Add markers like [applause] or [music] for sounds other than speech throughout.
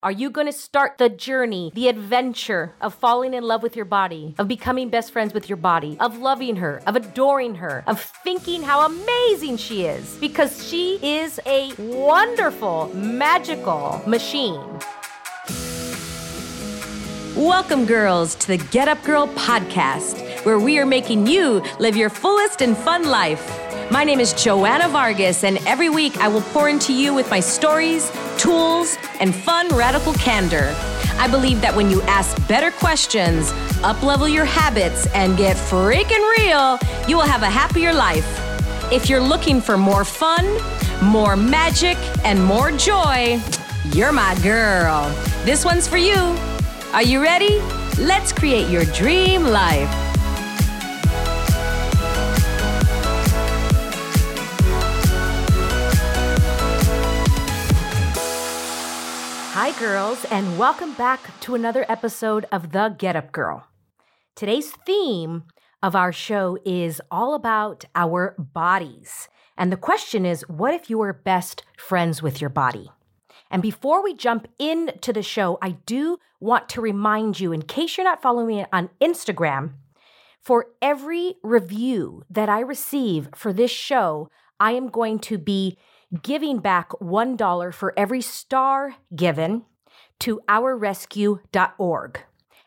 Are you going to start the journey, the adventure of falling in love with your body, of becoming best friends with your body, of loving her, of adoring her, of thinking how amazing she is? Because she is a wonderful, magical machine. Welcome, girls, to the Get Up Girl podcast, where we are making you live your fullest and fun life. My name is Joanna Vargas, and every week I will pour into you with my stories, tools, and fun radical candor. I believe that when you ask better questions, uplevel your habits, and get freaking real, you will have a happier life. If you're looking for more fun, more magic, and more joy, you're my girl. This one's for you. Are you ready? Let's create your dream life. Hi, girls, and welcome back to another episode of The Get Up Girl. Today's theme of our show is all about our bodies. And the question is what if you were best friends with your body? And before we jump into the show, I do want to remind you, in case you're not following me on Instagram, for every review that I receive for this show, I am going to be giving back $1 for every star given to ourrescue.org.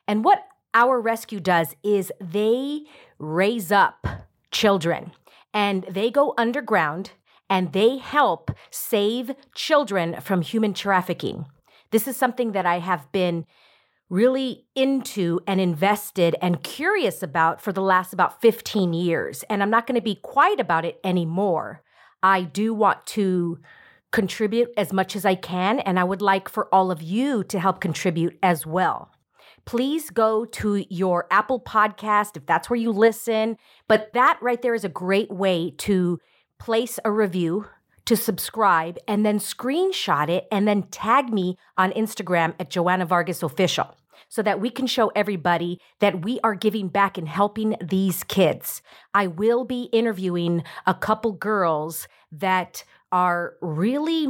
And what Our Rescue does is they raise up children and they go underground and they help save children from human trafficking. This is something that I have been really into and invested and curious about for the last about 15 years. And I'm not going to be quiet about it anymore. I do want to contribute as much as I can, and I would like for all of you to help contribute as well. Please go to your Apple podcast if that's where you listen. But that right there is a great way to place a review, to subscribe, and then screenshot it and then tag me on Instagram at Joanna Vargas Official so that we can show everybody that we are giving back and helping these kids. I will be interviewing a couple girls that are really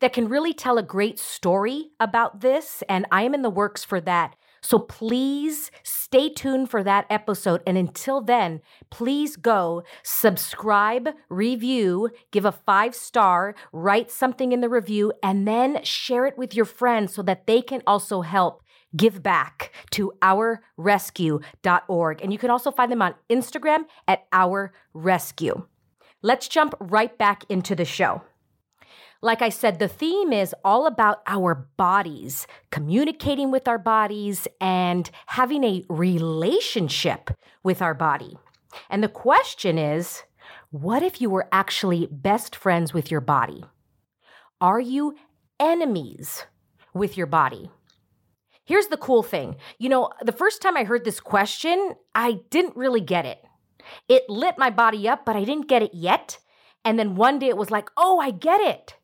that can really tell a great story about this and I am in the works for that. So please stay tuned for that episode. And until then, please go subscribe, review, give a five star, write something in the review, and then share it with your friends so that they can also help give back to ourrescue.org. And you can also find them on Instagram at Our Rescue. Let's jump right back into the show. Like I said, the theme is all about our bodies, communicating with our bodies, and having a relationship with our body. And the question is what if you were actually best friends with your body? Are you enemies with your body? Here's the cool thing. You know, the first time I heard this question, I didn't really get it. It lit my body up, but I didn't get it yet. And then one day it was like, oh, I get it.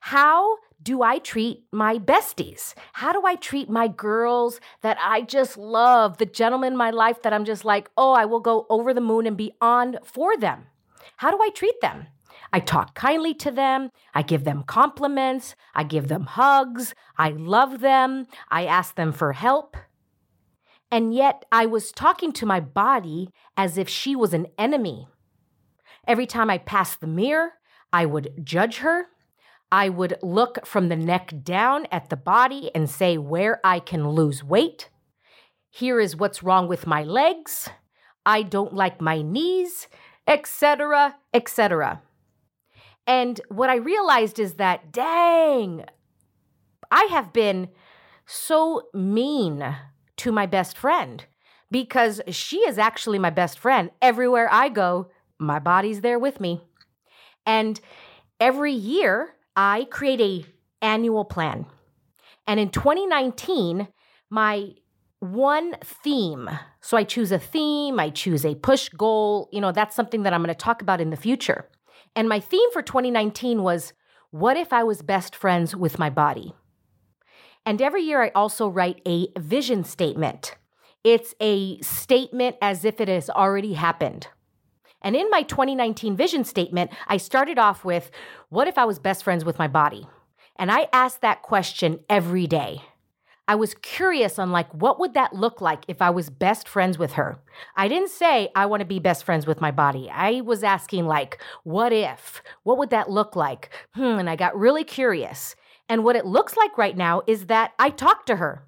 How do I treat my besties? How do I treat my girls that I just love, the gentlemen in my life that I'm just like, oh, I will go over the moon and beyond for them? How do I treat them? I talk kindly to them. I give them compliments. I give them hugs. I love them. I ask them for help. And yet I was talking to my body as if she was an enemy. Every time I passed the mirror, I would judge her. I would look from the neck down at the body and say where I can lose weight. Here is what's wrong with my legs. I don't like my knees, etc., etc. And what I realized is that, dang, I have been so mean to my best friend because she is actually my best friend. Everywhere I go, my body's there with me. And every year, I create a annual plan. And in 2019, my one theme. So I choose a theme, I choose a push goal. You know, that's something that I'm going to talk about in the future. And my theme for 2019 was what if I was best friends with my body? And every year I also write a vision statement. It's a statement as if it has already happened. And in my 2019 vision statement, I started off with what if I was best friends with my body? And I asked that question every day. I was curious on like what would that look like if I was best friends with her. I didn't say I want to be best friends with my body. I was asking like what if? What would that look like? Hmm, and I got really curious. And what it looks like right now is that I talk to her.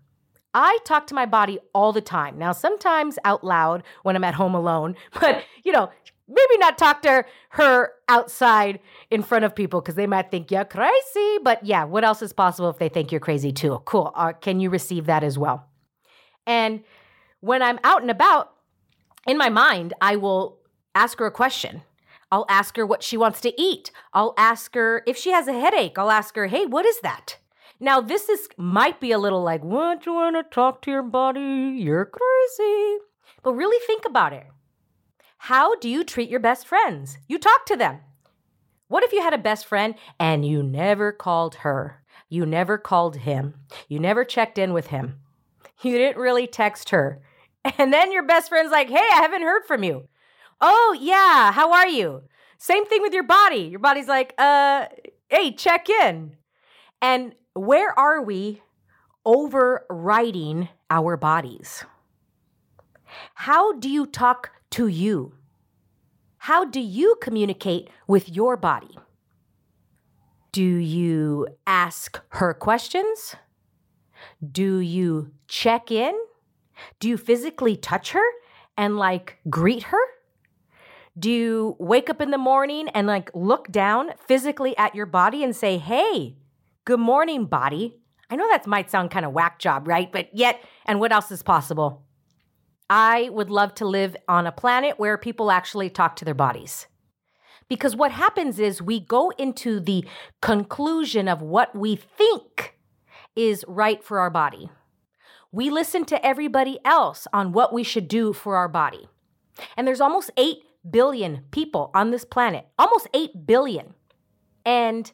I talk to my body all the time. Now, sometimes out loud when I'm at home alone, [laughs] but you know, maybe not talk to her outside in front of people because they might think you're crazy. But yeah, what else is possible if they think you're crazy too? Cool. Uh, can you receive that as well? And when I'm out and about, in my mind, I will ask her a question. I'll ask her what she wants to eat. I'll ask her if she has a headache. I'll ask her, hey, what is that? Now, this is might be a little like, what you want to talk to your body? You're crazy. But really think about it. How do you treat your best friends? You talk to them. What if you had a best friend and you never called her? You never called him. You never checked in with him. You didn't really text her. And then your best friend's like, hey, I haven't heard from you. Oh, yeah, how are you? Same thing with your body. Your body's like, uh, hey, check in. And where are we overriding our bodies? How do you talk to you? How do you communicate with your body? Do you ask her questions? Do you check in? Do you physically touch her and like greet her? Do you wake up in the morning and like look down physically at your body and say, hey, good morning, body? I know that might sound kind of whack job, right? But yet, and what else is possible? I would love to live on a planet where people actually talk to their bodies. Because what happens is we go into the conclusion of what we think is right for our body. We listen to everybody else on what we should do for our body. And there's almost 8 billion people on this planet, almost 8 billion. And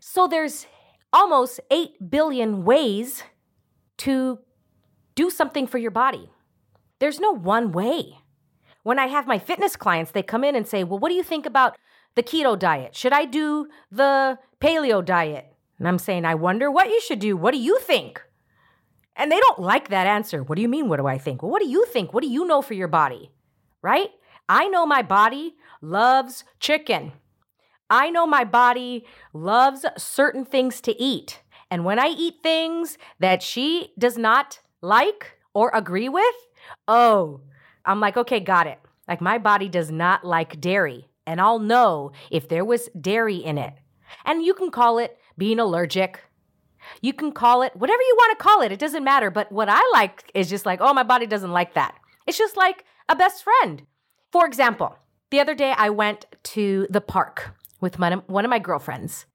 so there's almost 8 billion ways to do something for your body. There's no one way. When I have my fitness clients, they come in and say, Well, what do you think about the keto diet? Should I do the paleo diet? And I'm saying, I wonder what you should do. What do you think? And they don't like that answer. What do you mean? What do I think? Well, what do you think? What do you know for your body? Right? I know my body loves chicken. I know my body loves certain things to eat. And when I eat things that she does not like or agree with, Oh, I'm like, okay, got it. Like my body does not like dairy, and I'll know if there was dairy in it. And you can call it being allergic. You can call it whatever you want to call it. It doesn't matter. But what I like is just like, oh, my body doesn't like that. It's just like a best friend. For example, the other day I went to the park with my, one of my girlfriends,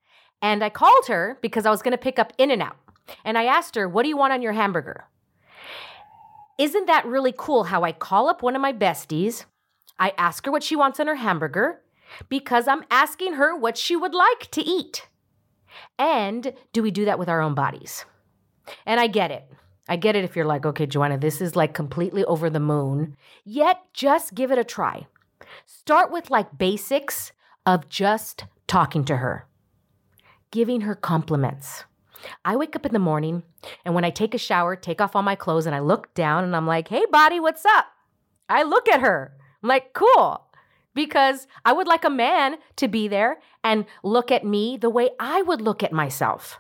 and I called her because I was going to pick up In N Out. And I asked her, What do you want on your hamburger? Isn't that really cool how I call up one of my besties? I ask her what she wants on her hamburger because I'm asking her what she would like to eat. And do we do that with our own bodies? And I get it. I get it if you're like, okay, Joanna, this is like completely over the moon. Yet just give it a try. Start with like basics of just talking to her, giving her compliments. I wake up in the morning and when I take a shower, take off all my clothes, and I look down and I'm like, hey, body, what's up? I look at her. I'm like, cool. Because I would like a man to be there and look at me the way I would look at myself.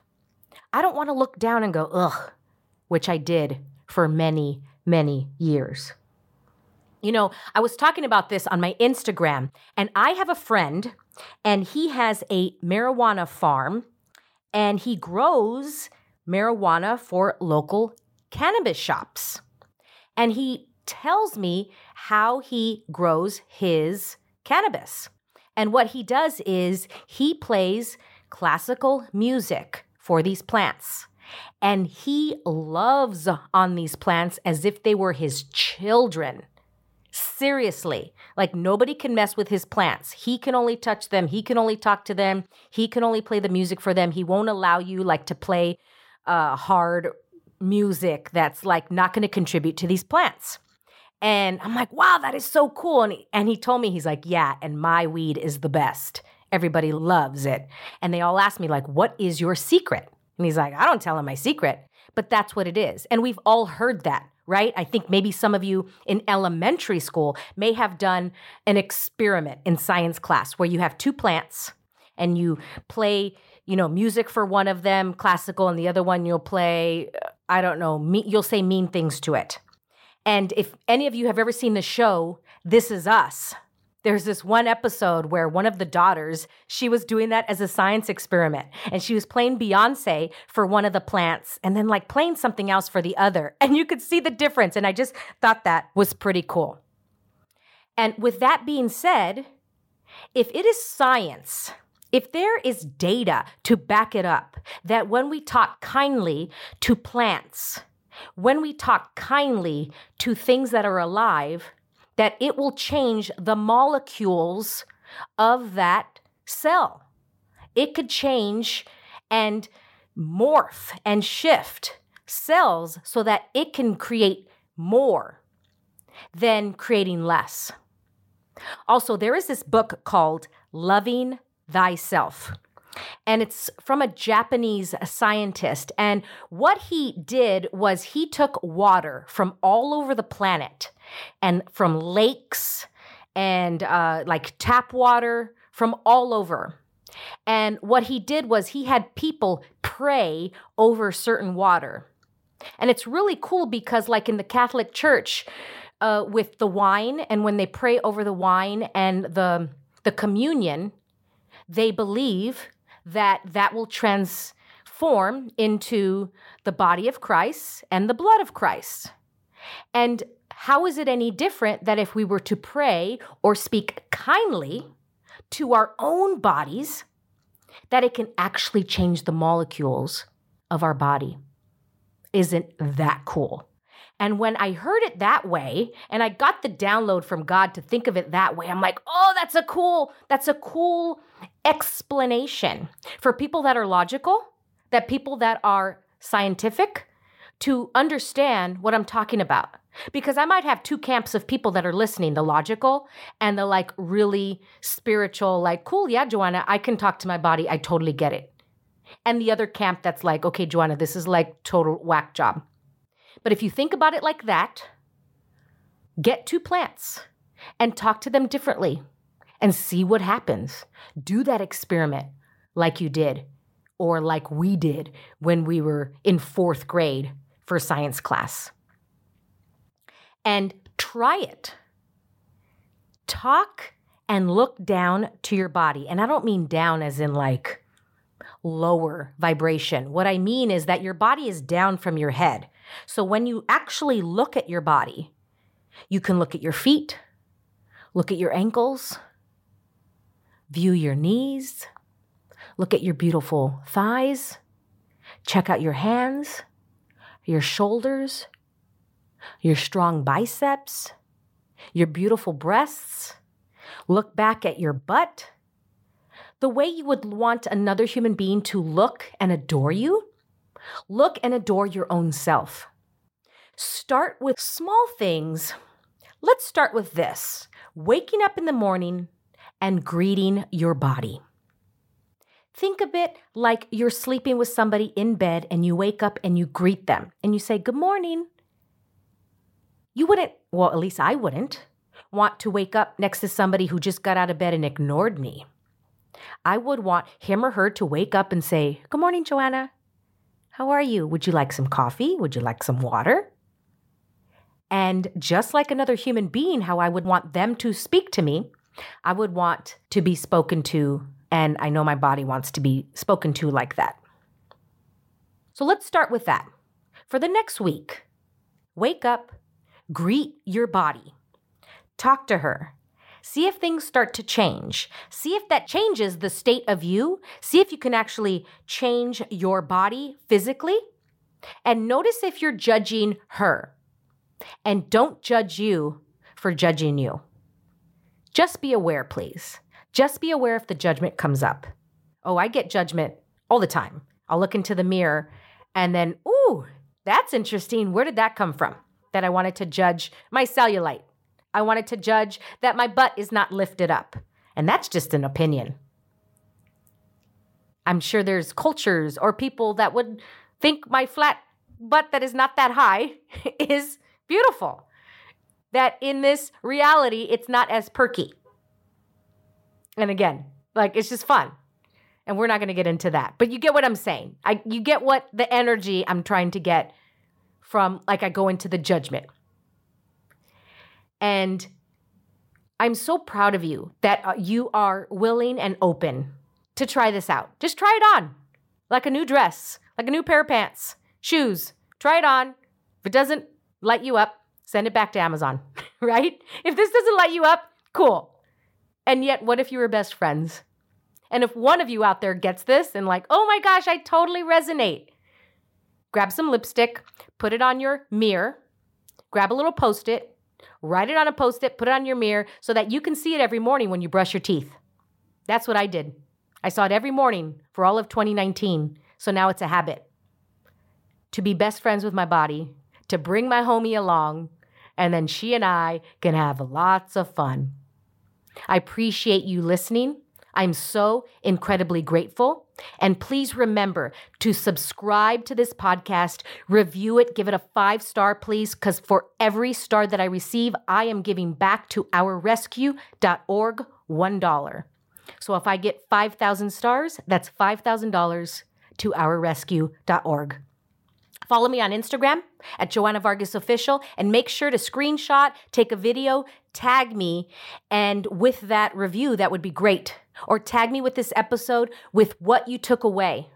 I don't want to look down and go, ugh, which I did for many, many years. You know, I was talking about this on my Instagram, and I have a friend, and he has a marijuana farm and he grows marijuana for local cannabis shops. And he tells me how he grows his cannabis. And what he does is he plays classical music for these plants. And he loves on these plants as if they were his children. Seriously, like nobody can mess with his plants. He can only touch them. He can only talk to them. He can only play the music for them. He won't allow you like to play uh, hard music that's like not going to contribute to these plants. And I'm like, wow, that is so cool. And he, and he told me, he's like, yeah, and my weed is the best. Everybody loves it. And they all ask me, like, what is your secret? And he's like, I don't tell him my secret, but that's what it is. And we've all heard that, right? I think maybe some of you in elementary school may have done an experiment in science class where you have two plants and you play, you know, music for one of them, classical, and the other one you'll play, I don't know, me, you'll say mean things to it. And if any of you have ever seen the show, This Is Us, there's this one episode where one of the daughters, she was doing that as a science experiment and she was playing Beyonce for one of the plants and then like playing something else for the other. [laughs] And you could see the difference. And I just thought that was pretty cool. And with that being said, if it is science, if there is data to back it up, that when we talk kindly to plants, when we talk kindly to things that are alive, that it will change the molecules of that cell. It could change and morph and shift cells so that it can create more than creating less. Also, there is this book called Loving Thyself. And it's from a Japanese scientist. And what he did was he took water from all over the planet and from lakes and uh, like tap water from all over. And what he did was he had people pray over certain water. And it's really cool because, like in the Catholic Church, uh, with the wine, and when they pray over the wine and the the communion, they believe that that will transform into the body of Christ and the blood of Christ. And how is it any different that if we were to pray or speak kindly to our own bodies, that it can actually change the molecules of our body? Isn't that cool? And when I heard it that way, and I got the download from God to think of it that way, I'm like, oh, that's a cool, that's a cool explanation for people that are logical, that people that are scientific, to understand what I'm talking about. Because I might have two camps of people that are listening the logical and the like really spiritual, like, cool, yeah, Joanna, I can talk to my body. I totally get it. And the other camp that's like, okay, Joanna, this is like total whack job. But if you think about it like that, get two plants and talk to them differently and see what happens. Do that experiment like you did or like we did when we were in fourth grade for science class and try it. Talk and look down to your body. And I don't mean down as in like lower vibration. What I mean is that your body is down from your head. So when you actually look at your body, you can look at your feet, look at your ankles, view your knees, look at your beautiful thighs, check out your hands, your shoulders, your strong biceps, your beautiful breasts. Look back at your butt. The way you would want another human being to look and adore you. Look and adore your own self. Start with small things. Let's start with this waking up in the morning and greeting your body. Think of it like you're sleeping with somebody in bed and you wake up and you greet them and you say, Good morning. You wouldn't, well, at least I wouldn't, want to wake up next to somebody who just got out of bed and ignored me. I would want him or her to wake up and say, Good morning, Joanna. How are you? Would you like some coffee? Would you like some water? And just like another human being, how I would want them to speak to me, I would want to be spoken to. And I know my body wants to be spoken to like that. So let's start with that. For the next week, wake up, Greet your body. Talk to her. See if things start to change. See if that changes the state of you. See if you can actually change your body physically. And notice if you're judging her. And don't judge you for judging you. Just be aware, please. Just be aware if the judgment comes up. Oh, I get judgment all the time. I'll look into the mirror and then, ooh, that's interesting. Where did that come from? that I wanted to judge my cellulite. I wanted to judge that my butt is not lifted up. And that's just an opinion. I'm sure there's cultures or people that would think my flat butt that is not that high [laughs] is beautiful. That in this reality, it's not as perky. And again, like it's just fun. And we're not going to get into that. But you get what I'm saying. I you get what the energy I'm trying to get from like I go into the judgment. And I'm so proud of you that uh, you are willing and open to try this out. Just try it on. Like a new dress, like a new pair of pants, shoes. Try it on. If it doesn't light you up, send it back to Amazon, [laughs] right? If this doesn't light you up, cool. And yet, what if you were best friends? And if one of you out there gets this and, like, oh my gosh, I totally resonate, grab some lipstick, put it on your mirror, grab a little post it, write it on a post it, put it on your mirror so that you can see it every morning when you brush your teeth. That's what I did. I saw it every morning for all of 2019. So now it's a habit to be best friends with my body, to bring my homie along, and then she and I can have lots of fun. I appreciate you listening. I'm so incredibly grateful. And please remember to subscribe to this podcast, review it, give it a five star, please, because for every star that I receive, I am giving back to ourrescue.org $1. So if I get 5,000 stars, that's $5,000 to ourrescue.org. Follow me on Instagram at Joanna Vargas Official and make sure to screenshot, take a video, tag me, and with that review, that would be great. Or tag me with this episode with what you took away.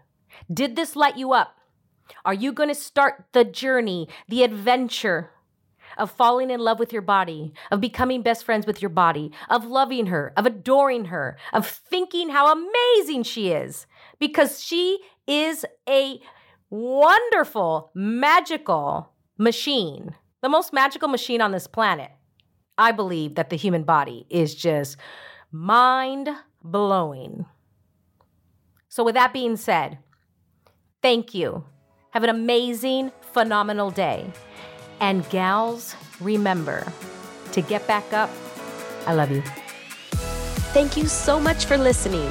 Did this light you up? Are you going to start the journey, the adventure of falling in love with your body, of becoming best friends with your body, of loving her, of adoring her, of thinking how amazing she is? Because she is a wonderful, magical machine, the most magical machine on this planet. I believe that the human body is just mind blowing. So, with that being said, thank you. Have an amazing, phenomenal day. And, gals, remember to get back up. I love you. Thank you so much for listening.